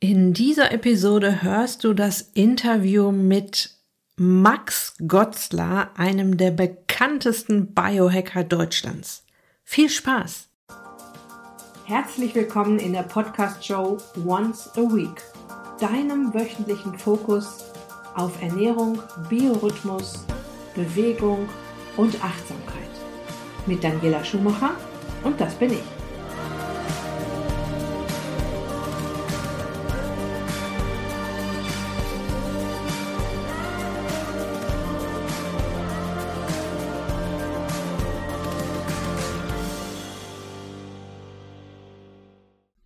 In dieser Episode hörst du das Interview mit Max Gotzler, einem der bekanntesten Biohacker Deutschlands. Viel Spaß! Herzlich willkommen in der Podcast-Show Once a Week, deinem wöchentlichen Fokus auf Ernährung, Biorhythmus, Bewegung und Achtsamkeit. Mit Daniela Schumacher und das bin ich.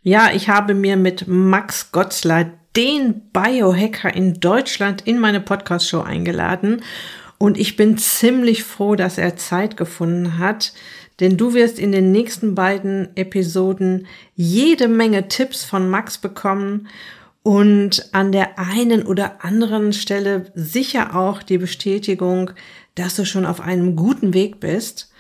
Ja, ich habe mir mit Max Gotzler den Biohacker in Deutschland in meine Podcast-Show eingeladen und ich bin ziemlich froh, dass er Zeit gefunden hat, denn du wirst in den nächsten beiden Episoden jede Menge Tipps von Max bekommen und an der einen oder anderen Stelle sicher auch die Bestätigung, dass du schon auf einem guten Weg bist.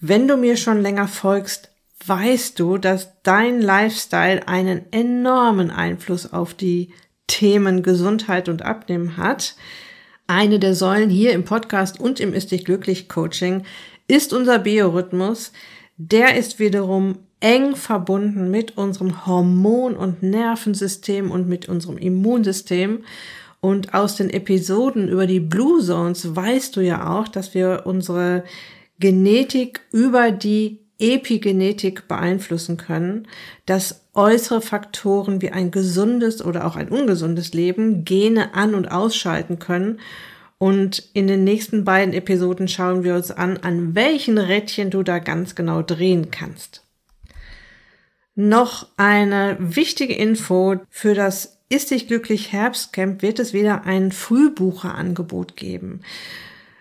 Wenn du mir schon länger folgst, weißt du, dass dein Lifestyle einen enormen Einfluss auf die Themen Gesundheit und Abnehmen hat. Eine der Säulen hier im Podcast und im Ist dich glücklich Coaching ist unser Biorhythmus. Der ist wiederum eng verbunden mit unserem Hormon- und Nervensystem und mit unserem Immunsystem. Und aus den Episoden über die Blue Zones weißt du ja auch, dass wir unsere Genetik über die Epigenetik beeinflussen können, dass äußere Faktoren wie ein gesundes oder auch ein ungesundes Leben Gene an- und ausschalten können. Und in den nächsten beiden Episoden schauen wir uns an, an welchen Rädchen du da ganz genau drehen kannst. Noch eine wichtige Info für das Ist dich glücklich Herbstcamp wird es wieder ein Frühbucherangebot geben.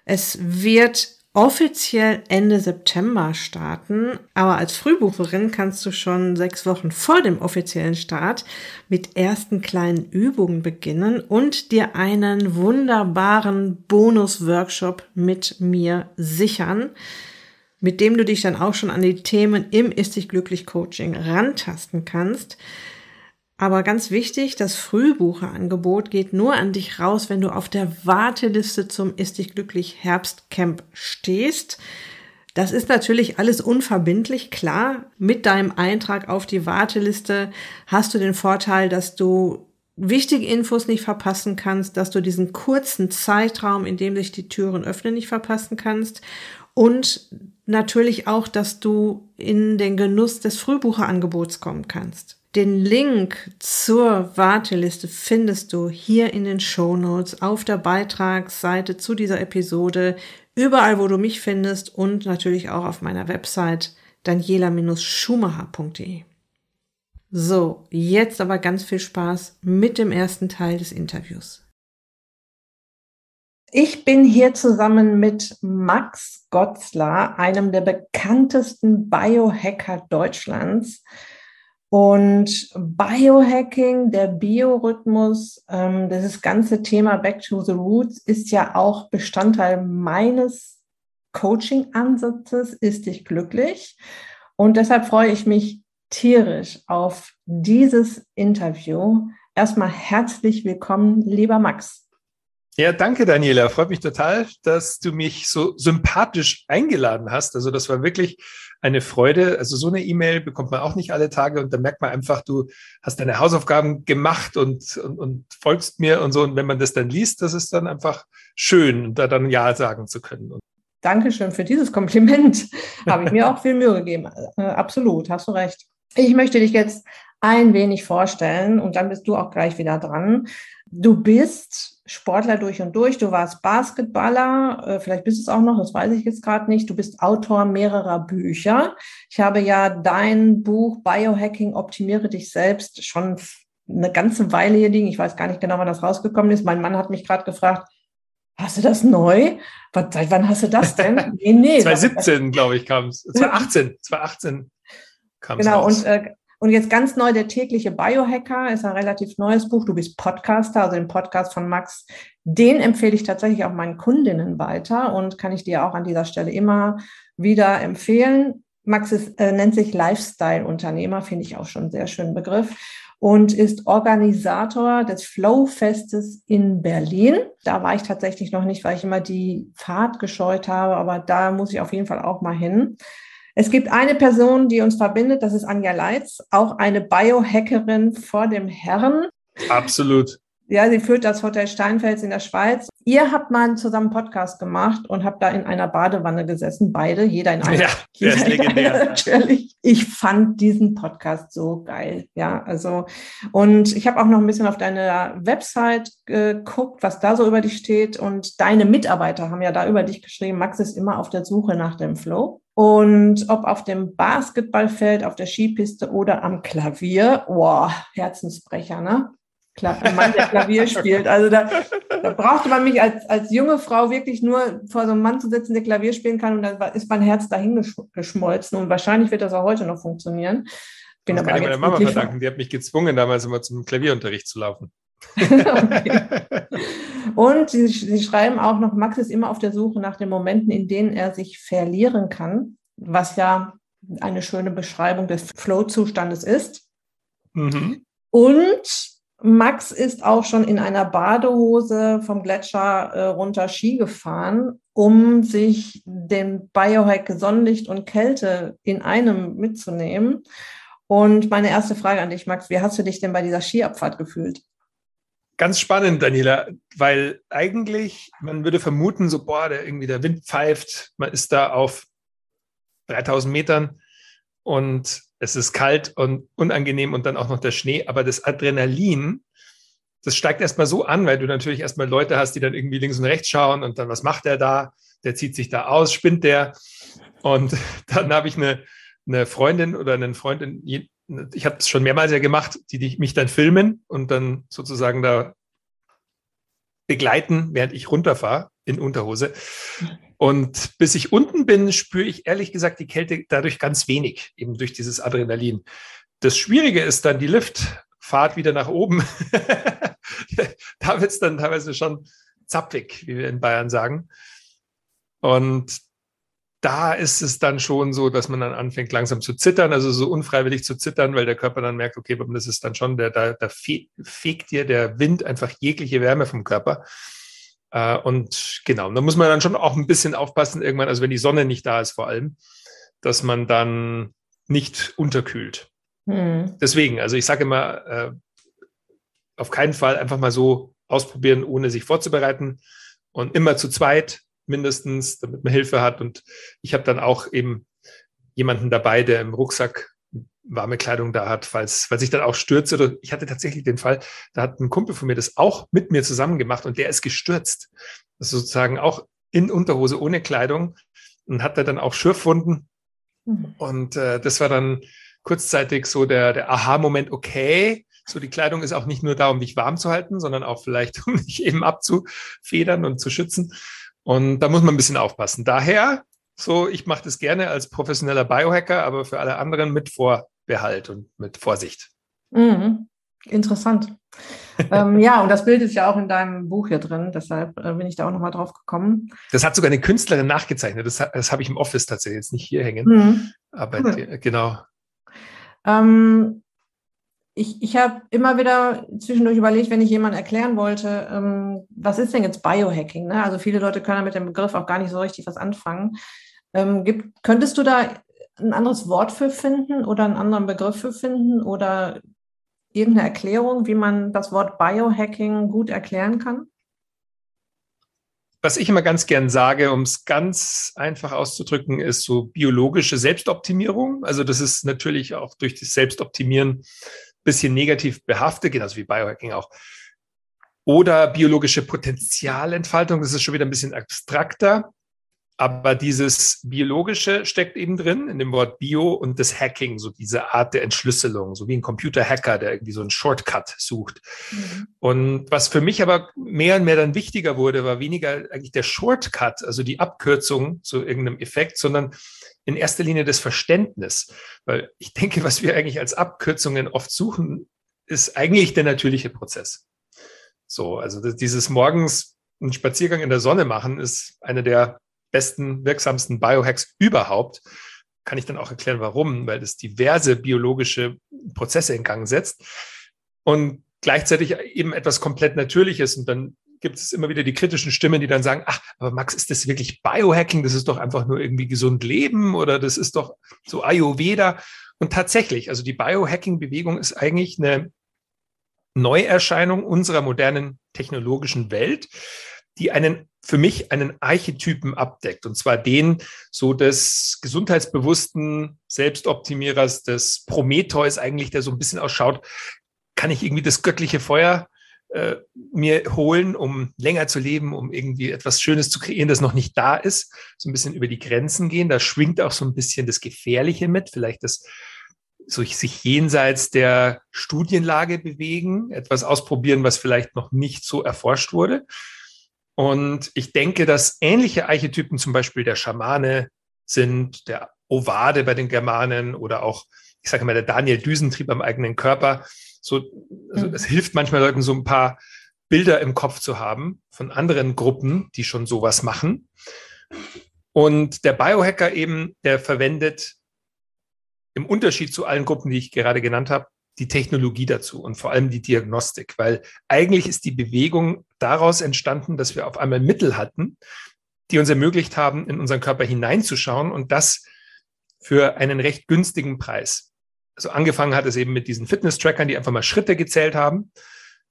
Es wird offiziell Ende September starten, aber als Frühbucherin kannst du schon sechs Wochen vor dem offiziellen Start mit ersten kleinen Übungen beginnen und dir einen wunderbaren Bonus-Workshop mit mir sichern, mit dem du dich dann auch schon an die Themen im Ist dich glücklich Coaching rantasten kannst. Aber ganz wichtig, das Frühbucherangebot geht nur an dich raus, wenn du auf der Warteliste zum Ist dich glücklich Herbstcamp stehst. Das ist natürlich alles unverbindlich, klar. Mit deinem Eintrag auf die Warteliste hast du den Vorteil, dass du wichtige Infos nicht verpassen kannst, dass du diesen kurzen Zeitraum, in dem sich die Türen öffnen, nicht verpassen kannst und natürlich auch, dass du in den Genuss des Frühbucherangebots kommen kannst. Den Link zur Warteliste findest du hier in den Show Notes auf der Beitragsseite zu dieser Episode, überall, wo du mich findest und natürlich auch auf meiner Website daniela-schumacher.de. So, jetzt aber ganz viel Spaß mit dem ersten Teil des Interviews. Ich bin hier zusammen mit Max Gotzler, einem der bekanntesten Biohacker Deutschlands. Und Biohacking, der Biorhythmus, ähm, dieses ganze Thema Back to the Roots ist ja auch Bestandteil meines Coaching-Ansatzes, ist dich glücklich. Und deshalb freue ich mich tierisch auf dieses Interview. Erstmal herzlich willkommen, lieber Max. Ja, danke, Daniela. Freut mich total, dass du mich so sympathisch eingeladen hast. Also das war wirklich eine Freude. Also so eine E-Mail bekommt man auch nicht alle Tage und da merkt man einfach, du hast deine Hausaufgaben gemacht und, und, und folgst mir und so. Und wenn man das dann liest, das ist dann einfach schön, da dann Ja sagen zu können. Dankeschön für dieses Kompliment. Habe ich mir auch viel Mühe gegeben. Äh, absolut, hast du recht. Ich möchte dich jetzt ein wenig vorstellen und dann bist du auch gleich wieder dran. Du bist Sportler durch und durch, du warst Basketballer, äh, vielleicht bist du es auch noch, das weiß ich jetzt gerade nicht. Du bist Autor mehrerer Bücher. Ich habe ja dein Buch Biohacking Optimiere dich selbst schon eine ganze Weile hier liegen. Ich weiß gar nicht genau, wann das rausgekommen ist. Mein Mann hat mich gerade gefragt, hast du das neu? Seit wann hast du das denn? Nee, nee. 2017, glaube ich, kam es. 2018, 2018 kam es Genau, raus. und äh, und jetzt ganz neu der tägliche Biohacker ist ein relativ neues Buch. Du bist Podcaster, also den Podcast von Max. Den empfehle ich tatsächlich auch meinen Kundinnen weiter und kann ich dir auch an dieser Stelle immer wieder empfehlen. Max ist, äh, nennt sich Lifestyle-Unternehmer, finde ich auch schon einen sehr schönen Begriff. und ist Organisator des Flow-Festes in Berlin. Da war ich tatsächlich noch nicht, weil ich immer die Fahrt gescheut habe, aber da muss ich auf jeden Fall auch mal hin. Es gibt eine Person, die uns verbindet, das ist Anja Leitz, auch eine Biohackerin vor dem Herrn. Absolut. Ja, sie führt das Hotel Steinfels in der Schweiz. Ihr habt mal zusammen Podcast gemacht und habt da in einer Badewanne gesessen, beide, jeder in einer. Ja, der ist legendär. Einer, natürlich. Ich fand diesen Podcast so geil. Ja, also, und ich habe auch noch ein bisschen auf deine Website geguckt, was da so über dich steht. Und deine Mitarbeiter haben ja da über dich geschrieben, Max ist immer auf der Suche nach dem Flow. Und ob auf dem Basketballfeld, auf der Skipiste oder am Klavier, boah, Herzensbrecher, ne? ein Mann, der Klavier spielt. Also da, da brauchte man mich als, als junge Frau wirklich nur vor so einem Mann zu sitzen, der Klavier spielen kann und dann ist mein Herz dahin geschmolzen und wahrscheinlich wird das auch heute noch funktionieren. Bin das kann ich meiner Mama verdanken, die hat mich gezwungen, damals immer zum Klavierunterricht zu laufen. okay. Und sie, sie schreiben auch noch, Max ist immer auf der Suche nach den Momenten, in denen er sich verlieren kann, was ja eine schöne Beschreibung des Flow-Zustandes ist. Mhm. Und Max ist auch schon in einer Badehose vom Gletscher äh, runter Ski gefahren, um sich den Biohack Sonnenlicht und Kälte in einem mitzunehmen. Und meine erste Frage an dich, Max, wie hast du dich denn bei dieser Skiabfahrt gefühlt? Ganz spannend, Daniela, weil eigentlich, man würde vermuten, so, boah, der irgendwie der Wind pfeift, man ist da auf 3000 Metern und es ist kalt und unangenehm und dann auch noch der Schnee, aber das Adrenalin, das steigt erstmal so an, weil du natürlich erstmal Leute hast, die dann irgendwie links und rechts schauen und dann, was macht der da? Der zieht sich da aus, spinnt der. Und dann habe ich eine, eine Freundin oder einen Freundin, ich habe es schon mehrmals ja gemacht, die, die mich dann filmen und dann sozusagen da begleiten, während ich runterfahre in Unterhose. Und bis ich unten bin, spüre ich ehrlich gesagt die Kälte dadurch ganz wenig, eben durch dieses Adrenalin. Das Schwierige ist dann die Liftfahrt wieder nach oben. da wird es dann teilweise schon zapfig, wie wir in Bayern sagen. Und da ist es dann schon so, dass man dann anfängt langsam zu zittern, also so unfreiwillig zu zittern, weil der Körper dann merkt, okay, das ist dann schon, der, da, da fegt dir der Wind einfach jegliche Wärme vom Körper. Äh, und genau, da muss man dann schon auch ein bisschen aufpassen, irgendwann, also wenn die Sonne nicht da ist vor allem, dass man dann nicht unterkühlt. Hm. Deswegen, also ich sage immer, äh, auf keinen Fall einfach mal so ausprobieren, ohne sich vorzubereiten und immer zu zweit mindestens, damit man Hilfe hat. Und ich habe dann auch eben jemanden dabei, der im Rucksack warme Kleidung da hat, falls, falls ich dann auch stürze. Ich hatte tatsächlich den Fall, da hat ein Kumpel von mir das auch mit mir zusammen gemacht und der ist gestürzt. Also sozusagen auch in Unterhose ohne Kleidung und hat da dann auch Schürfwunden. Mhm. Und äh, das war dann kurzzeitig so der, der Aha-Moment, okay, so die Kleidung ist auch nicht nur da, um dich warm zu halten, sondern auch vielleicht, um dich eben abzufedern und zu schützen. Und da muss man ein bisschen aufpassen. Daher, so, ich mache das gerne als professioneller Biohacker, aber für alle anderen mit vor, Behalt und mit Vorsicht. Mhm. Interessant. ähm, ja, und das Bild ist ja auch in deinem Buch hier drin, deshalb äh, bin ich da auch nochmal drauf gekommen. Das hat sogar eine Künstlerin nachgezeichnet. Das, das habe ich im Office tatsächlich jetzt nicht hier hängen. Mhm. Aber cool. die, genau. Ähm, ich, ich habe immer wieder zwischendurch überlegt, wenn ich jemand erklären wollte, ähm, was ist denn jetzt Biohacking? Ne? Also viele Leute können mit dem Begriff auch gar nicht so richtig was anfangen. Ähm, gibt, könntest du da ein anderes Wort für finden oder einen anderen Begriff für finden oder irgendeine Erklärung, wie man das Wort Biohacking gut erklären kann? Was ich immer ganz gern sage, um es ganz einfach auszudrücken, ist so biologische Selbstoptimierung. Also das ist natürlich auch durch das Selbstoptimieren bisschen negativ behaftet, genauso wie Biohacking auch. Oder biologische Potenzialentfaltung, das ist schon wieder ein bisschen abstrakter. Aber dieses Biologische steckt eben drin in dem Wort Bio und das Hacking, so diese Art der Entschlüsselung, so wie ein Computer-Hacker, der irgendwie so einen Shortcut sucht. Mhm. Und was für mich aber mehr und mehr dann wichtiger wurde, war weniger eigentlich der Shortcut, also die Abkürzung zu irgendeinem Effekt, sondern in erster Linie das Verständnis. Weil ich denke, was wir eigentlich als Abkürzungen oft suchen, ist eigentlich der natürliche Prozess. So, also dieses morgens einen Spaziergang in der Sonne machen ist eine der besten, wirksamsten Biohacks überhaupt. Kann ich dann auch erklären, warum, weil es diverse biologische Prozesse in Gang setzt. und gleichzeitig eben etwas komplett Natürliches. Und dann gibt es immer wieder die kritischen Stimmen, die dann sagen, ach, aber Max, ist das wirklich Biohacking? Das ist doch einfach nur irgendwie gesund leben oder das ist doch so Ayurveda. Und tatsächlich, also die Biohacking-Bewegung ist eigentlich eine Neuerscheinung unserer modernen technologischen Welt, die einen für mich einen Archetypen abdeckt, und zwar den so des gesundheitsbewussten Selbstoptimierers, des Prometheus eigentlich, der so ein bisschen ausschaut, kann ich irgendwie das göttliche Feuer äh, mir holen, um länger zu leben, um irgendwie etwas Schönes zu kreieren, das noch nicht da ist, so ein bisschen über die Grenzen gehen. Da schwingt auch so ein bisschen das Gefährliche mit, vielleicht das so sich jenseits der Studienlage bewegen, etwas ausprobieren, was vielleicht noch nicht so erforscht wurde. Und ich denke, dass ähnliche Archetypen, zum Beispiel der Schamane, sind der Ovade bei den Germanen oder auch, ich sage mal, der Daniel Düsentrieb am eigenen Körper, so, also mhm. es hilft manchmal Leuten, so ein paar Bilder im Kopf zu haben von anderen Gruppen, die schon sowas machen. Und der Biohacker eben, der verwendet im Unterschied zu allen Gruppen, die ich gerade genannt habe, die Technologie dazu und vor allem die Diagnostik, weil eigentlich ist die Bewegung daraus entstanden, dass wir auf einmal Mittel hatten, die uns ermöglicht haben, in unseren Körper hineinzuschauen und das für einen recht günstigen Preis also angefangen hat es eben mit diesen Fitness-Trackern, die einfach mal Schritte gezählt haben.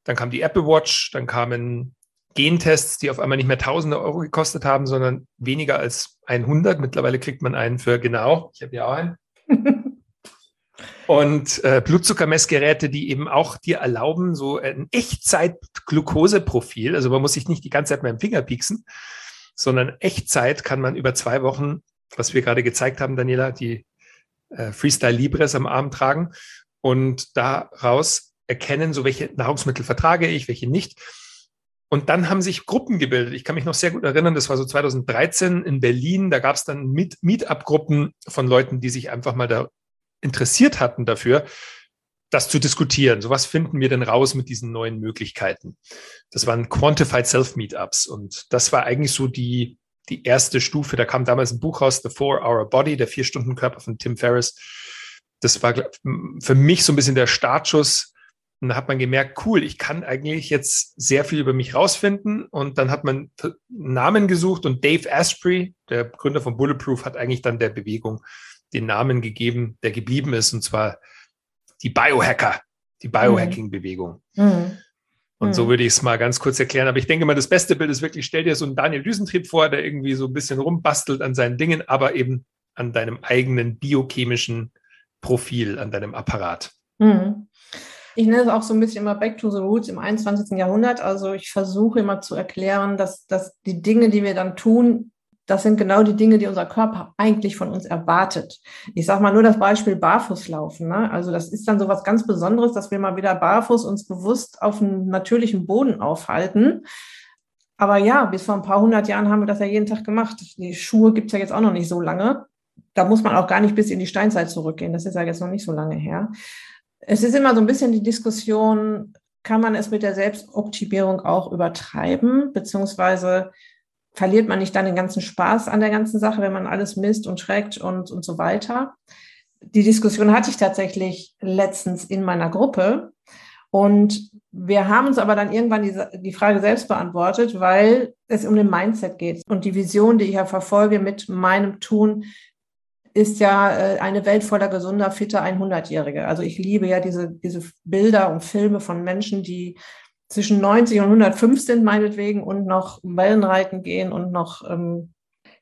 Dann kam die Apple Watch, dann kamen Gentests, die auf einmal nicht mehr Tausende Euro gekostet haben, sondern weniger als 100. Mittlerweile kriegt man einen für genau, ich habe ja auch einen. Und äh, Blutzuckermessgeräte, die eben auch dir erlauben, so ein Echtzeit-Glukoseprofil, also man muss sich nicht die ganze Zeit mit dem Finger pieksen, sondern Echtzeit kann man über zwei Wochen, was wir gerade gezeigt haben, Daniela, die äh, Freestyle Libres am Arm tragen und daraus erkennen, so welche Nahrungsmittel vertrage ich, welche nicht. Und dann haben sich Gruppen gebildet. Ich kann mich noch sehr gut erinnern, das war so 2013 in Berlin. Da gab es dann Meet Meetup-Gruppen von Leuten, die sich einfach mal da interessiert hatten dafür, das zu diskutieren. So was finden wir denn raus mit diesen neuen Möglichkeiten? Das waren Quantified Self-Meetups. Und das war eigentlich so die, die erste Stufe. Da kam damals ein Buch raus, The Four-Hour Body, der Vier-Stunden-Körper von Tim Ferriss. Das war für mich so ein bisschen der Startschuss. Und da hat man gemerkt, cool, ich kann eigentlich jetzt sehr viel über mich rausfinden. Und dann hat man Namen gesucht und Dave Asprey, der Gründer von Bulletproof, hat eigentlich dann der Bewegung den Namen gegeben, der geblieben ist, und zwar die Biohacker, die Biohacking-Bewegung. Mhm. Und hm. so würde ich es mal ganz kurz erklären. Aber ich denke mal, das beste Bild ist wirklich, stell dir so einen Daniel Düsentrieb vor, der irgendwie so ein bisschen rumbastelt an seinen Dingen, aber eben an deinem eigenen biochemischen Profil, an deinem Apparat. Hm. Ich nenne es auch so ein bisschen immer Back to the Roots im 21. Jahrhundert. Also ich versuche immer zu erklären, dass, dass die Dinge, die wir dann tun, das sind genau die Dinge, die unser Körper eigentlich von uns erwartet. Ich sage mal nur das Beispiel Barfußlaufen. Ne? Also das ist dann so was ganz Besonderes, dass wir mal wieder barfuß uns bewusst auf einem natürlichen Boden aufhalten. Aber ja, bis vor ein paar hundert Jahren haben wir das ja jeden Tag gemacht. Die Schuhe gibt's ja jetzt auch noch nicht so lange. Da muss man auch gar nicht bis in die Steinzeit zurückgehen. Das ist ja jetzt noch nicht so lange her. Es ist immer so ein bisschen die Diskussion, kann man es mit der Selbstoptimierung auch übertreiben, beziehungsweise verliert man nicht dann den ganzen Spaß an der ganzen Sache, wenn man alles misst und schreckt und, und so weiter. Die Diskussion hatte ich tatsächlich letztens in meiner Gruppe. Und wir haben uns aber dann irgendwann die, die Frage selbst beantwortet, weil es um den Mindset geht. Und die Vision, die ich ja verfolge mit meinem Tun, ist ja äh, eine Welt voller gesunder, fitter 100-Jährige. Also ich liebe ja diese, diese Bilder und Filme von Menschen, die zwischen 90 und 105 sind meinetwegen und noch Wellenreiten gehen und noch ähm,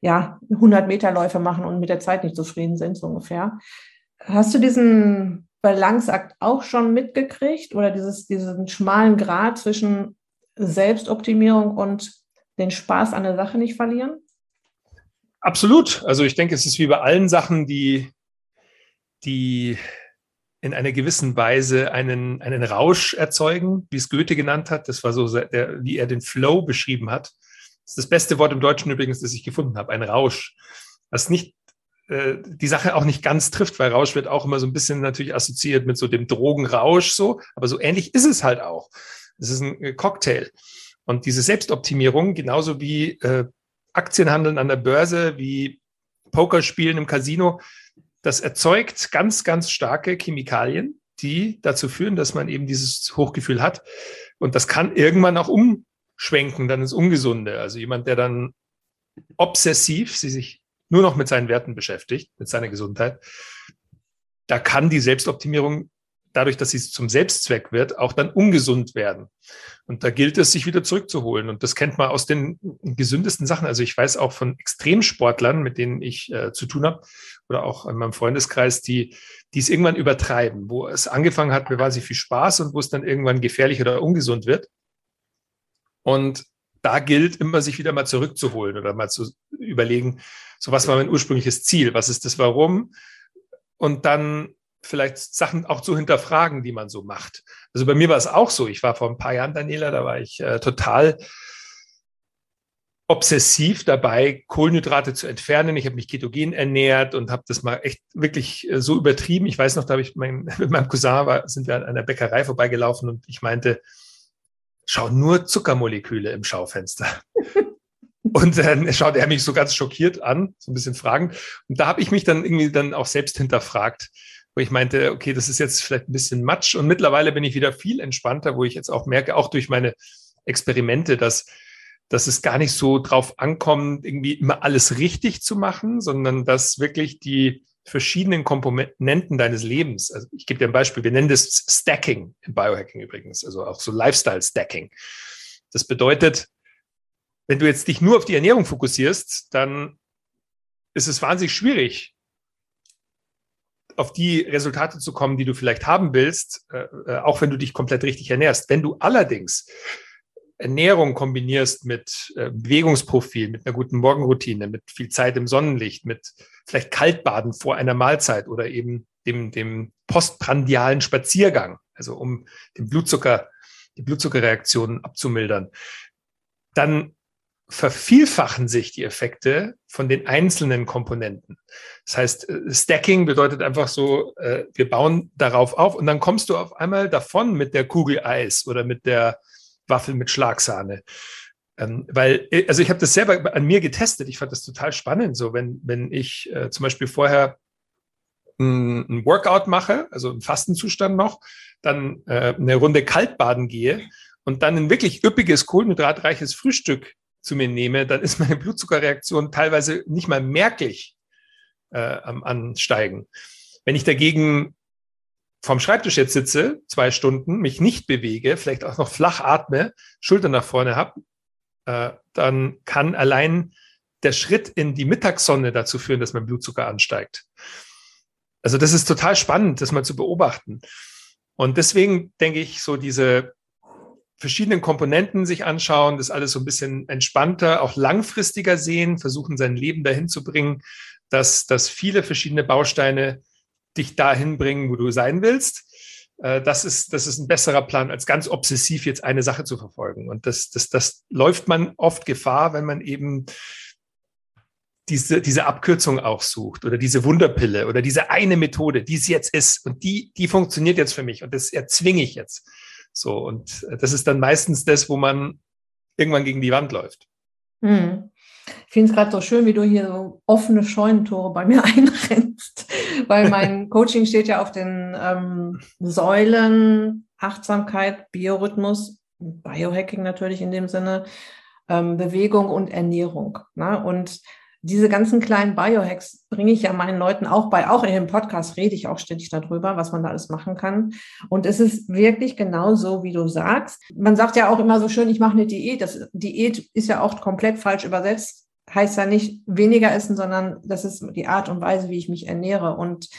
ja, 100 Meter Läufe machen und mit der Zeit nicht zufrieden sind, so ungefähr. Hast du diesen Balanceakt auch schon mitgekriegt oder dieses, diesen schmalen Grad zwischen Selbstoptimierung und den Spaß an der Sache nicht verlieren? Absolut. Also ich denke, es ist wie bei allen Sachen, die, die in einer gewissen Weise einen, einen Rausch erzeugen, wie es Goethe genannt hat. Das war so, der, wie er den Flow beschrieben hat. Das ist das beste Wort im Deutschen übrigens, das ich gefunden habe, ein Rausch. Was nicht äh, die Sache auch nicht ganz trifft, weil Rausch wird auch immer so ein bisschen natürlich assoziiert mit so dem Drogenrausch so, aber so ähnlich ist es halt auch. Es ist ein äh, Cocktail. Und diese Selbstoptimierung, genauso wie äh, Aktienhandeln an der Börse, wie Pokerspielen im Casino, das erzeugt ganz, ganz starke Chemikalien, die dazu führen, dass man eben dieses Hochgefühl hat. Und das kann irgendwann auch umschwenken, dann ins Ungesunde. Also jemand, der dann obsessiv sich nur noch mit seinen Werten beschäftigt, mit seiner Gesundheit, da kann die Selbstoptimierung dadurch, dass sie zum Selbstzweck wird, auch dann ungesund werden. Und da gilt es, sich wieder zurückzuholen. Und das kennt man aus den gesündesten Sachen. Also ich weiß auch von Extremsportlern, mit denen ich äh, zu tun habe, oder auch in meinem Freundeskreis, die, die es irgendwann übertreiben, wo es angefangen hat mit quasi viel Spaß und wo es dann irgendwann gefährlich oder ungesund wird. Und da gilt immer, sich wieder mal zurückzuholen oder mal zu überlegen, so was war mein ursprüngliches Ziel, was ist das Warum? Und dann vielleicht Sachen auch zu hinterfragen, die man so macht. Also bei mir war es auch so. Ich war vor ein paar Jahren, Daniela, da war ich äh, total obsessiv dabei, Kohlenhydrate zu entfernen. Ich habe mich ketogen ernährt und habe das mal echt wirklich äh, so übertrieben. Ich weiß noch, da habe ich mein, mit meinem Cousin war, sind wir an einer Bäckerei vorbeigelaufen und ich meinte, schau nur Zuckermoleküle im Schaufenster. Und dann schaut er mich so ganz schockiert an, so ein bisschen fragend. Und da habe ich mich dann irgendwie dann auch selbst hinterfragt wo ich meinte, okay, das ist jetzt vielleicht ein bisschen Matsch. Und mittlerweile bin ich wieder viel entspannter, wo ich jetzt auch merke, auch durch meine Experimente, dass, dass es gar nicht so drauf ankommt, irgendwie immer alles richtig zu machen, sondern dass wirklich die verschiedenen Komponenten deines Lebens, also ich gebe dir ein Beispiel, wir nennen das Stacking im Biohacking übrigens, also auch so Lifestyle Stacking. Das bedeutet, wenn du jetzt dich nur auf die Ernährung fokussierst, dann ist es wahnsinnig schwierig, auf die Resultate zu kommen, die du vielleicht haben willst, äh, äh, auch wenn du dich komplett richtig ernährst. Wenn du allerdings Ernährung kombinierst mit äh, Bewegungsprofil, mit einer guten Morgenroutine, mit viel Zeit im Sonnenlicht, mit vielleicht Kaltbaden vor einer Mahlzeit oder eben dem, dem postprandialen Spaziergang, also um den Blutzucker, die Blutzuckerreaktionen abzumildern, dann vervielfachen sich die Effekte von den einzelnen Komponenten. Das heißt, äh, Stacking bedeutet einfach so, äh, wir bauen darauf auf und dann kommst du auf einmal davon mit der Kugel Eis oder mit der Waffel mit Schlagsahne. Ähm, weil, äh, also ich habe das selber an mir getestet. Ich fand das total spannend. So, wenn, wenn ich zum Beispiel vorher ein, Workout mache, also im Fastenzustand noch, dann eine Runde Kaltbaden gehe und dann ein wirklich üppiges, kohlenhydratreiches Frühstück zu mir nehme, dann ist meine Blutzuckerreaktion teilweise nicht mal merklich äh, am Ansteigen. Wenn ich dagegen vom Schreibtisch jetzt sitze, zwei Stunden, mich nicht bewege, vielleicht auch noch flach atme, Schulter nach vorne habe, äh, dann kann allein der Schritt in die Mittagssonne dazu führen, dass mein Blutzucker ansteigt. Also das ist total spannend, das mal zu beobachten. Und deswegen denke ich, so diese verschiedenen Komponenten sich anschauen, das alles so ein bisschen entspannter, auch langfristiger sehen, versuchen sein Leben dahin zu bringen, dass, dass viele verschiedene Bausteine dich dahin bringen, wo du sein willst. Äh, das ist, das ist ein besserer Plan, als ganz obsessiv jetzt eine Sache zu verfolgen. Und das, das, das läuft man oft Gefahr, wenn man eben diese, diese Abkürzung auch sucht oder diese Wunderpille oder diese eine Methode, die es jetzt ist und die, die funktioniert jetzt für mich und das erzwinge ich jetzt. So, und das ist dann meistens das, wo man irgendwann gegen die Wand läuft. Hm. Ich finde es gerade so schön, wie du hier so offene Scheunentore bei mir einrennst, weil mein Coaching steht ja auf den ähm, Säulen Achtsamkeit, Biorhythmus, Biohacking natürlich in dem Sinne, ähm, Bewegung und Ernährung. Ne? Und diese ganzen kleinen Biohacks bringe ich ja meinen Leuten auch bei. Auch in dem Podcast rede ich auch ständig darüber, was man da alles machen kann. Und es ist wirklich genau so, wie du sagst. Man sagt ja auch immer so schön, ich mache eine Diät. Das Diät ist ja auch komplett falsch übersetzt. Heißt ja nicht weniger essen, sondern das ist die Art und Weise, wie ich mich ernähre. Und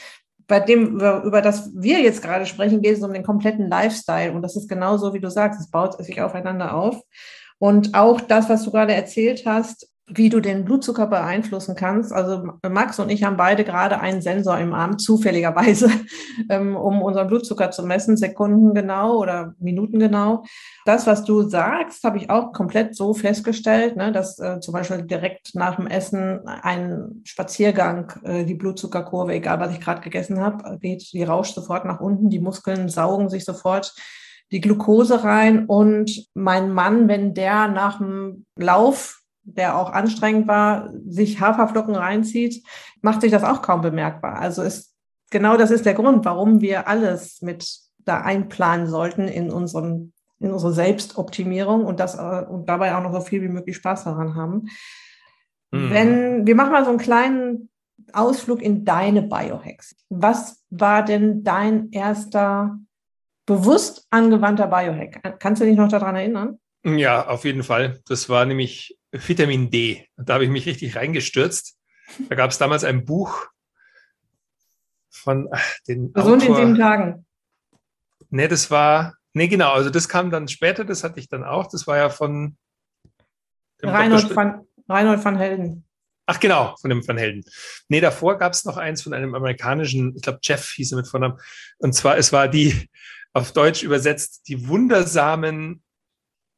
bei dem, über das wir jetzt gerade sprechen, geht es um den kompletten Lifestyle. Und das ist genau so, wie du sagst. Es baut sich aufeinander auf. Und auch das, was du gerade erzählt hast, wie du den Blutzucker beeinflussen kannst. Also Max und ich haben beide gerade einen Sensor im Arm, zufälligerweise, ähm, um unseren Blutzucker zu messen, Sekunden genau oder Minuten genau. Das, was du sagst, habe ich auch komplett so festgestellt, ne, dass äh, zum Beispiel direkt nach dem Essen ein Spaziergang äh, die Blutzuckerkurve, egal was ich gerade gegessen habe, geht, die rauscht sofort nach unten, die Muskeln saugen sich sofort die Glucose rein und mein Mann, wenn der nach dem Lauf der auch anstrengend war, sich Haferflocken reinzieht, macht sich das auch kaum bemerkbar. Also es genau das ist der Grund, warum wir alles mit da einplanen sollten in unserem in unsere Selbstoptimierung und das äh, und dabei auch noch so viel wie möglich Spaß daran haben. Mhm. Wenn wir machen mal so einen kleinen Ausflug in deine Biohacks. Was war denn dein erster bewusst angewandter Biohack? Kannst du dich noch daran erinnern? Ja, auf jeden Fall. Das war nämlich Vitamin D. Da habe ich mich richtig reingestürzt. Da gab es damals ein Buch von ach, den Gesund Autor. in sieben Tagen. Nee, das war, nee, genau, also das kam dann später, das hatte ich dann auch. Das war ja von Reinhold van, Reinhold van Helden. Ach genau, von dem Van Helden. Nee, davor gab es noch eins von einem amerikanischen, ich glaube Jeff hieß er mit Vornamen. Und zwar, es war die, auf Deutsch übersetzt, die wundersamen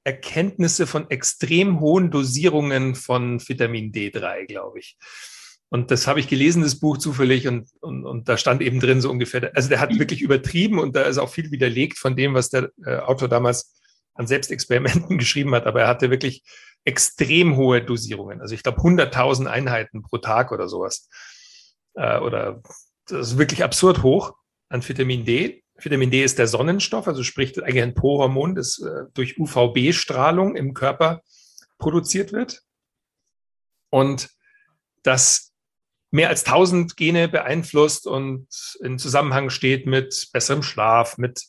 Erkenntnisse von extrem hohen Dosierungen von Vitamin D3, glaube ich. Und das habe ich gelesen, das Buch zufällig, und, und, und da stand eben drin so ungefähr, also der hat wirklich übertrieben und da ist auch viel widerlegt von dem, was der äh, Autor damals an Selbstexperimenten geschrieben hat, aber er hatte wirklich extrem hohe Dosierungen. Also ich glaube 100.000 Einheiten pro Tag oder sowas. Äh, oder das ist wirklich absurd hoch an Vitamin D. Vitamin D ist der Sonnenstoff, also sprich eigentlich ein Po-Hormon, das äh, durch UVB-Strahlung im Körper produziert wird. Und das mehr als 1000 Gene beeinflusst und in Zusammenhang steht mit besserem Schlaf, mit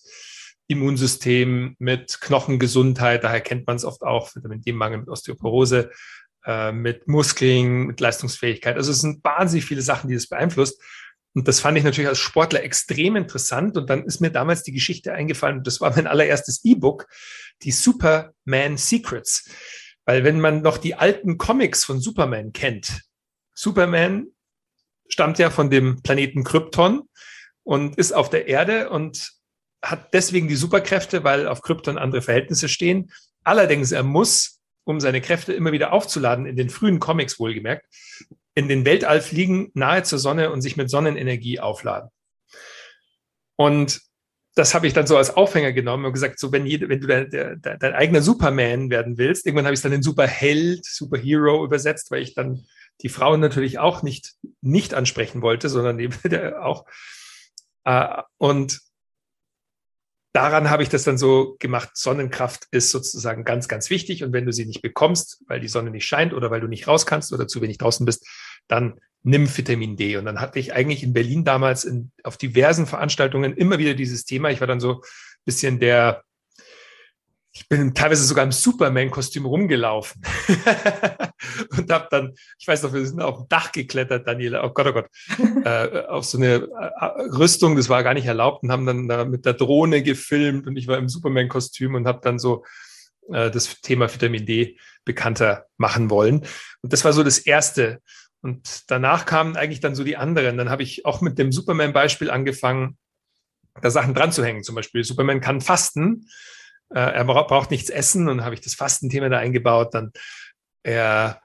Immunsystem, mit Knochengesundheit. Daher kennt man es oft auch, Vitamin D-Mangel, mit Osteoporose, äh, mit Muskeln, mit Leistungsfähigkeit. Also es sind wahnsinnig viele Sachen, die das beeinflusst. Und das fand ich natürlich als Sportler extrem interessant. Und dann ist mir damals die Geschichte eingefallen, das war mein allererstes E-Book, die Superman Secrets. Weil wenn man noch die alten Comics von Superman kennt, Superman stammt ja von dem Planeten Krypton und ist auf der Erde und hat deswegen die Superkräfte, weil auf Krypton andere Verhältnisse stehen. Allerdings, er muss, um seine Kräfte immer wieder aufzuladen, in den frühen Comics wohlgemerkt, in den Weltall fliegen, nahe zur Sonne und sich mit Sonnenenergie aufladen. Und das habe ich dann so als Aufhänger genommen und gesagt, so wenn, jede, wenn du dein, dein, dein eigener Superman werden willst, irgendwann habe ich es dann in Superheld, Superhero übersetzt, weil ich dann die Frauen natürlich auch nicht, nicht ansprechen wollte, sondern eben auch. Äh, und daran habe ich das dann so gemacht. Sonnenkraft ist sozusagen ganz, ganz wichtig. Und wenn du sie nicht bekommst, weil die Sonne nicht scheint oder weil du nicht raus kannst oder zu wenig draußen bist, dann nimm Vitamin D. Und dann hatte ich eigentlich in Berlin damals in, auf diversen Veranstaltungen immer wieder dieses Thema. Ich war dann so ein bisschen der, ich bin teilweise sogar im Superman-Kostüm rumgelaufen und habe dann, ich weiß noch, wir sind auf dem Dach geklettert, Daniela, oh Gott, oh Gott, äh, auf so eine äh, Rüstung, das war gar nicht erlaubt und haben dann da mit der Drohne gefilmt und ich war im Superman-Kostüm und habe dann so äh, das Thema Vitamin D bekannter machen wollen. Und das war so das Erste. Und danach kamen eigentlich dann so die anderen. Dann habe ich auch mit dem Superman-Beispiel angefangen, da Sachen dran zu hängen. Zum Beispiel, Superman kann fasten, äh, er braucht nichts essen und habe ich das Fastenthema da eingebaut. Dann er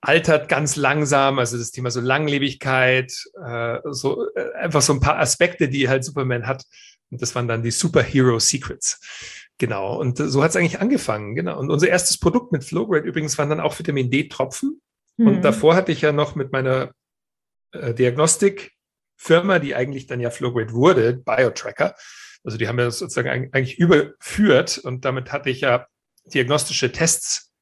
altert ganz langsam, also das Thema so Langlebigkeit, äh, so äh, einfach so ein paar Aspekte, die halt Superman hat. Und das waren dann die Superhero Secrets. Genau. Und so hat es eigentlich angefangen. Genau. Und unser erstes Produkt mit Flowgrade übrigens waren dann auch Vitamin D-Tropfen. Mhm. Und davor hatte ich ja noch mit meiner äh, Diagnostikfirma, die eigentlich dann ja Flowgrade wurde, BioTracker. Also die haben ja sozusagen eigentlich überführt und damit hatte ich ja diagnostische Tests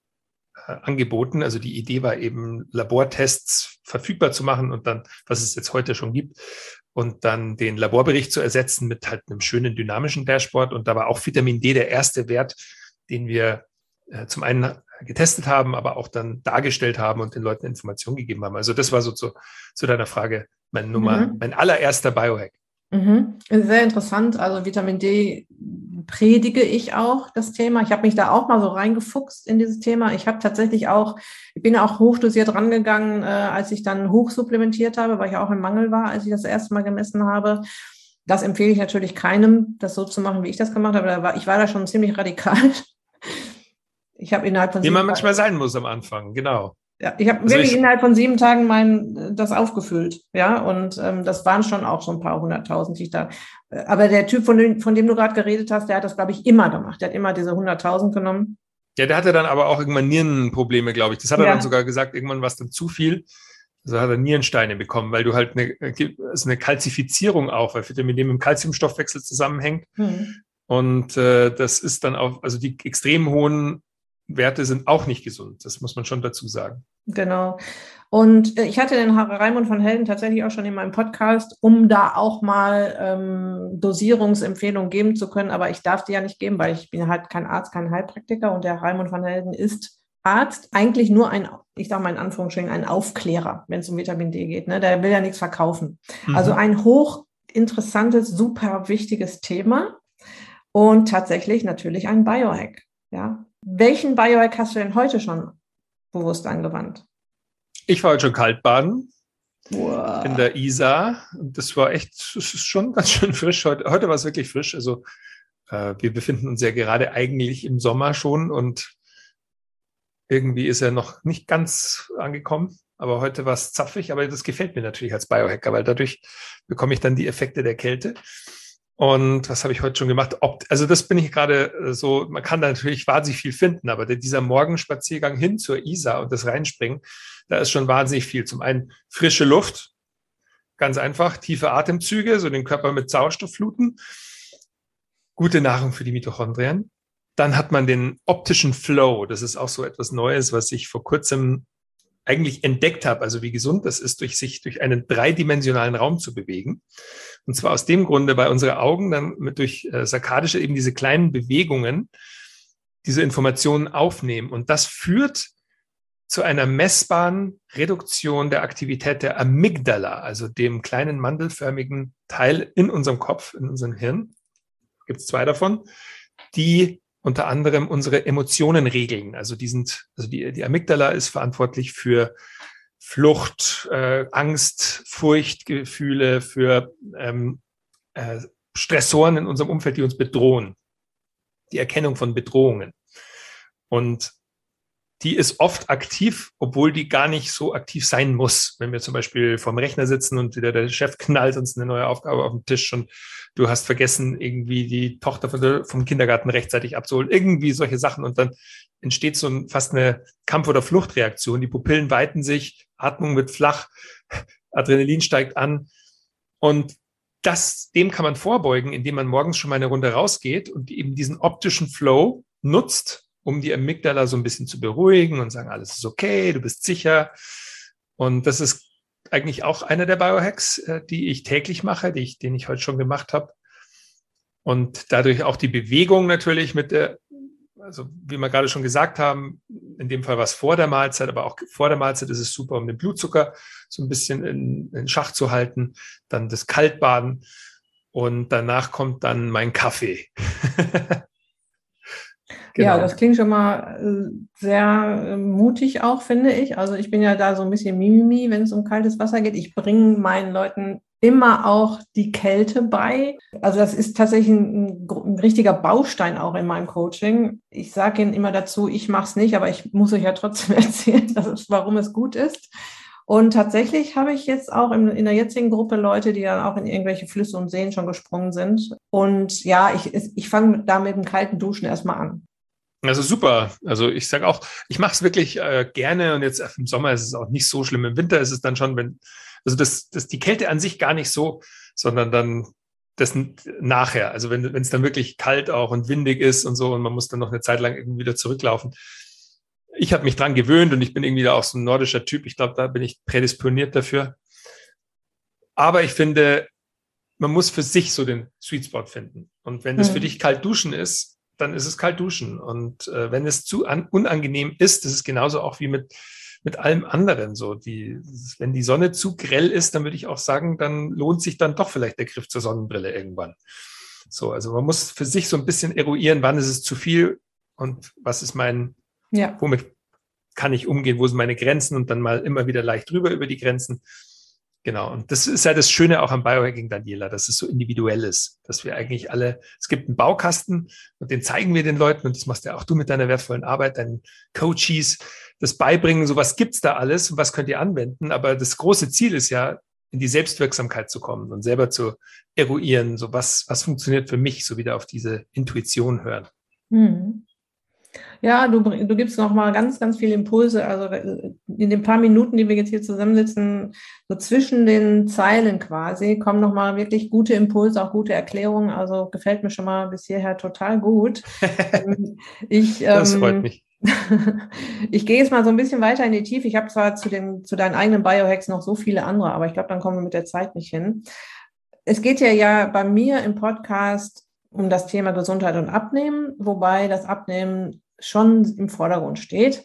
äh, angeboten. Also die Idee war eben, Labortests verfügbar zu machen und dann, was es jetzt heute schon gibt, und dann den Laborbericht zu ersetzen mit halt einem schönen dynamischen Dashboard. Und da war auch Vitamin D der erste Wert, den wir äh, zum einen getestet haben, aber auch dann dargestellt haben und den Leuten Informationen gegeben haben. Also das war so zu, zu deiner Frage mein Nummer, mhm. mein allererster Biohack. Mhm. Sehr interessant. Also Vitamin D predige ich auch das Thema. Ich habe mich da auch mal so reingefuchst in dieses Thema. Ich habe tatsächlich auch, ich bin auch hochdosiert rangegangen, äh, als ich dann hochsupplementiert habe, weil ich auch im Mangel war, als ich das erste Mal gemessen habe. Das empfehle ich natürlich keinem, das so zu machen, wie ich das gemacht habe. Ich war da schon ziemlich radikal. Ich habe innerhalb von wie man manchmal sein muss am Anfang, genau. Ja, ich habe also wirklich ich, innerhalb von sieben Tagen mein das aufgefüllt, ja, und ähm, das waren schon auch so ein paar hunderttausend, die ich da. Aber der Typ, von dem, von dem du gerade geredet hast, der hat das, glaube ich, immer gemacht. Der hat immer diese hunderttausend genommen. Ja, der hatte dann aber auch irgendwann Nierenprobleme, glaube ich. Das hat er ja. dann sogar gesagt. Irgendwann war es dann zu viel. Also hat er Nierensteine bekommen, weil du halt eine, also eine Kalzifizierung auch, weil Vitamin D mit dem Kalziumstoffwechsel zusammenhängt. Mhm. Und äh, das ist dann auch, also die extrem hohen Werte sind auch nicht gesund. Das muss man schon dazu sagen. Genau. Und äh, ich hatte den Raimund von Helden tatsächlich auch schon in meinem Podcast, um da auch mal ähm, Dosierungsempfehlungen geben zu können. Aber ich darf die ja nicht geben, weil ich bin halt kein Arzt, kein Heilpraktiker und der Raimund von Helden ist Arzt eigentlich nur ein, ich sage mal in Anführungsstrichen, ein Aufklärer, wenn es um Vitamin D geht. Ne? Der will ja nichts verkaufen. Mhm. Also ein hochinteressantes, super wichtiges Thema und tatsächlich natürlich ein Biohack. Ja, welchen Biohack hast du denn heute schon bewusst angewandt? Ich war heute schon Kaltbaden wow. in der Isar. Und das war echt, das ist schon ganz schön frisch. Heute, heute war es wirklich frisch. Also äh, wir befinden uns ja gerade eigentlich im Sommer schon und irgendwie ist er noch nicht ganz angekommen. Aber heute war es zapfig, aber das gefällt mir natürlich als Biohacker, weil dadurch bekomme ich dann die Effekte der Kälte. Und was habe ich heute schon gemacht? Ob, also das bin ich gerade äh, so, man kann da natürlich wahnsinnig viel finden, aber dieser Morgenspaziergang hin zur Isar und das Reinspringen, da ist schon wahnsinnig viel. Zum einen frische Luft, ganz einfach, tiefe Atemzüge, so den Körper mit Sauerstoff fluten, gute Nahrung für die Mitochondrien. Dann hat man den optischen Flow. Das ist auch so etwas Neues, was ich vor kurzem eigentlich entdeckt habe, also wie gesund das ist, durch sich durch einen dreidimensionalen Raum zu bewegen. Und zwar aus dem Grunde, weil unsere Augen dann mit durch äh, sarkadische eben diese kleinen Bewegungen diese Informationen aufnehmen. Und das führt zu einer messbaren Reduktion der Aktivität der Amygdala, also dem kleinen mandelförmigen Teil in unserem Kopf, in unserem Hirn. Gibt es zwei davon, die unter anderem unsere Emotionen regeln. Also die sind, also die, die Amygdala ist verantwortlich für Flucht, äh, Angst, Furchtgefühle, für ähm, äh, Stressoren in unserem Umfeld, die uns bedrohen. Die Erkennung von Bedrohungen. Und die ist oft aktiv, obwohl die gar nicht so aktiv sein muss. Wenn wir zum Beispiel vorm Rechner sitzen und wieder der Chef knallt uns eine neue Aufgabe auf den Tisch und du hast vergessen, irgendwie die Tochter vom Kindergarten rechtzeitig abzuholen, irgendwie solche Sachen und dann entsteht so ein, fast eine Kampf- oder Fluchtreaktion. Die Pupillen weiten sich, Atmung wird flach, Adrenalin steigt an und das, dem kann man vorbeugen, indem man morgens schon mal eine Runde rausgeht und eben diesen optischen Flow nutzt, um die Amygdala so ein bisschen zu beruhigen und sagen, alles ist okay, du bist sicher. Und das ist eigentlich auch einer der Biohacks, äh, die ich täglich mache, die ich, den ich heute schon gemacht habe. Und dadurch auch die Bewegung natürlich mit der, also wie wir gerade schon gesagt haben, in dem Fall was vor der Mahlzeit, aber auch vor der Mahlzeit ist es super, um den Blutzucker so ein bisschen in, in Schach zu halten. Dann das Kaltbaden und danach kommt dann mein Kaffee. Genau. Ja, das klingt schon mal äh, sehr äh, mutig auch, finde ich. Also ich bin ja da so ein bisschen Mimimi, wenn es um kaltes Wasser geht. Ich bringe meinen Leuten immer auch die Kälte bei. Also das ist tatsächlich ein, ein richtiger Baustein auch in meinem Coaching. Ich sage ihnen immer dazu, ich mache es nicht, aber ich muss euch ja trotzdem erzählen, es, warum es gut ist. Und tatsächlich habe ich jetzt auch in, in, der jetzigen Gruppe Leute, die dann auch in irgendwelche Flüsse und Seen schon gesprungen sind. Und ja, ich, ich fange da mit dem kalten Duschen erstmal an. Also super. Also ich sage auch, ich mache es wirklich äh, gerne und jetzt im Sommer ist es auch nicht so schlimm. Im Winter ist es dann schon, wenn, also das, das die Kälte an sich gar nicht so, sondern dann das nachher. Also wenn es dann wirklich kalt auch und windig ist und so und man muss dann noch eine Zeit lang irgendwie wieder zurücklaufen. Ich habe mich dran gewöhnt und ich bin irgendwie da auch so ein nordischer Typ. Ich glaube, da bin ich prädisponiert dafür. Aber ich finde, man muss für sich so den Sweet Spot finden. Und wenn das mhm. für dich kalt duschen ist, dann ist es kalt duschen. Und äh, wenn es zu an, unangenehm ist, das ist genauso auch wie mit, mit allem anderen so. Die, wenn die Sonne zu grell ist, dann würde ich auch sagen, dann lohnt sich dann doch vielleicht der Griff zur Sonnenbrille irgendwann. So, also man muss für sich so ein bisschen eruieren, wann ist es zu viel und was ist mein, ja. womit kann ich umgehen, wo sind meine Grenzen und dann mal immer wieder leicht drüber über die Grenzen. Genau. Und das ist ja das Schöne auch am Biohacking, Daniela, dass es so individuell ist, dass wir eigentlich alle, es gibt einen Baukasten und den zeigen wir den Leuten und das machst ja auch du mit deiner wertvollen Arbeit, deinen Coaches, das beibringen, so was gibt's da alles und was könnt ihr anwenden. Aber das große Ziel ist ja, in die Selbstwirksamkeit zu kommen und selber zu eruieren, so was, was funktioniert für mich, so wieder auf diese Intuition hören. Hm. Ja, du, du gibst noch mal ganz, ganz viele Impulse. Also äh, in den paar Minuten, die wir jetzt hier zusammensitzen, so zwischen den Zeilen quasi, kommen noch mal wirklich gute Impulse, auch gute Erklärungen. Also gefällt mir schon mal bis hierher total gut. Ich, das ähm, freut mich. ich gehe jetzt mal so ein bisschen weiter in die Tiefe. Ich habe zwar zu, den, zu deinen eigenen Biohacks noch so viele andere, aber ich glaube, dann kommen wir mit der Zeit nicht hin. Es geht ja ja bei mir im Podcast um das Thema Gesundheit und Abnehmen, wobei das Abnehmen schon im Vordergrund steht.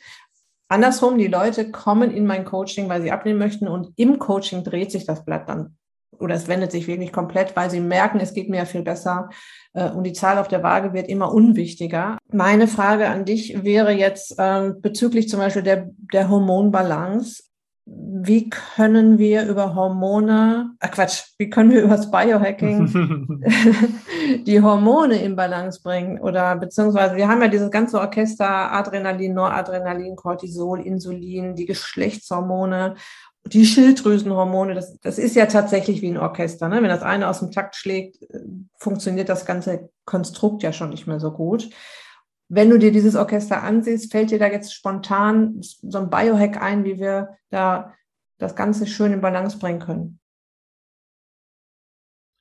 Andersrum, die Leute kommen in mein Coaching, weil sie abnehmen möchten und im Coaching dreht sich das Blatt dann oder es wendet sich wirklich komplett, weil sie merken, es geht mir ja viel besser äh, und die Zahl auf der Waage wird immer unwichtiger. Meine Frage an dich wäre jetzt äh, bezüglich zum Beispiel der, der Hormonbalance wie können wir über Hormone, ach Quatsch, wie können wir über das Biohacking die Hormone in Balance bringen? Oder beziehungsweise wir haben ja dieses ganze Orchester Adrenalin, Noradrenalin, Cortisol, Insulin, die Geschlechtshormone, die Schilddrüsenhormone. Das, das ist ja tatsächlich wie ein Orchester. Ne? Wenn das eine aus dem Takt schlägt, äh, funktioniert das ganze Konstrukt ja schon nicht mehr so gut. Wenn du dir dieses Orchester ansiehst, fällt dir da jetzt spontan so ein Biohack ein, wie wir da das Ganze schön in Balance bringen können?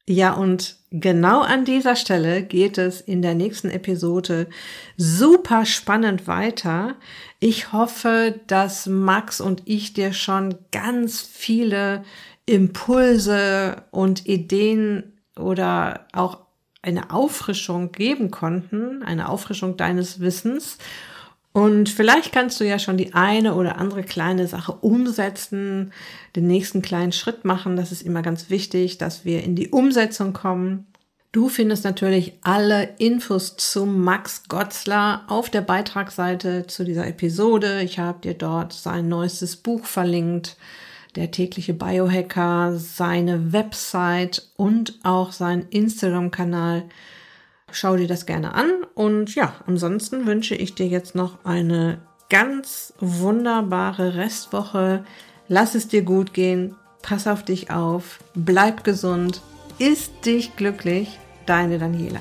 Ja, und genau an dieser Stelle geht es in der nächsten Episode super spannend weiter. Ich hoffe, dass Max und ich dir schon ganz viele Impulse und Ideen oder auch eine Auffrischung geben konnten, eine Auffrischung deines Wissens. Und vielleicht kannst du ja schon die eine oder andere kleine Sache umsetzen, den nächsten kleinen Schritt machen. Das ist immer ganz wichtig, dass wir in die Umsetzung kommen. Du findest natürlich alle Infos zu Max Gotzler auf der Beitragsseite zu dieser Episode. Ich habe dir dort sein neuestes Buch verlinkt der tägliche Biohacker, seine Website und auch seinen Instagram-Kanal. Schau dir das gerne an und ja, ansonsten wünsche ich dir jetzt noch eine ganz wunderbare Restwoche. Lass es dir gut gehen, pass auf dich auf, bleib gesund, ist dich glücklich, deine Daniela.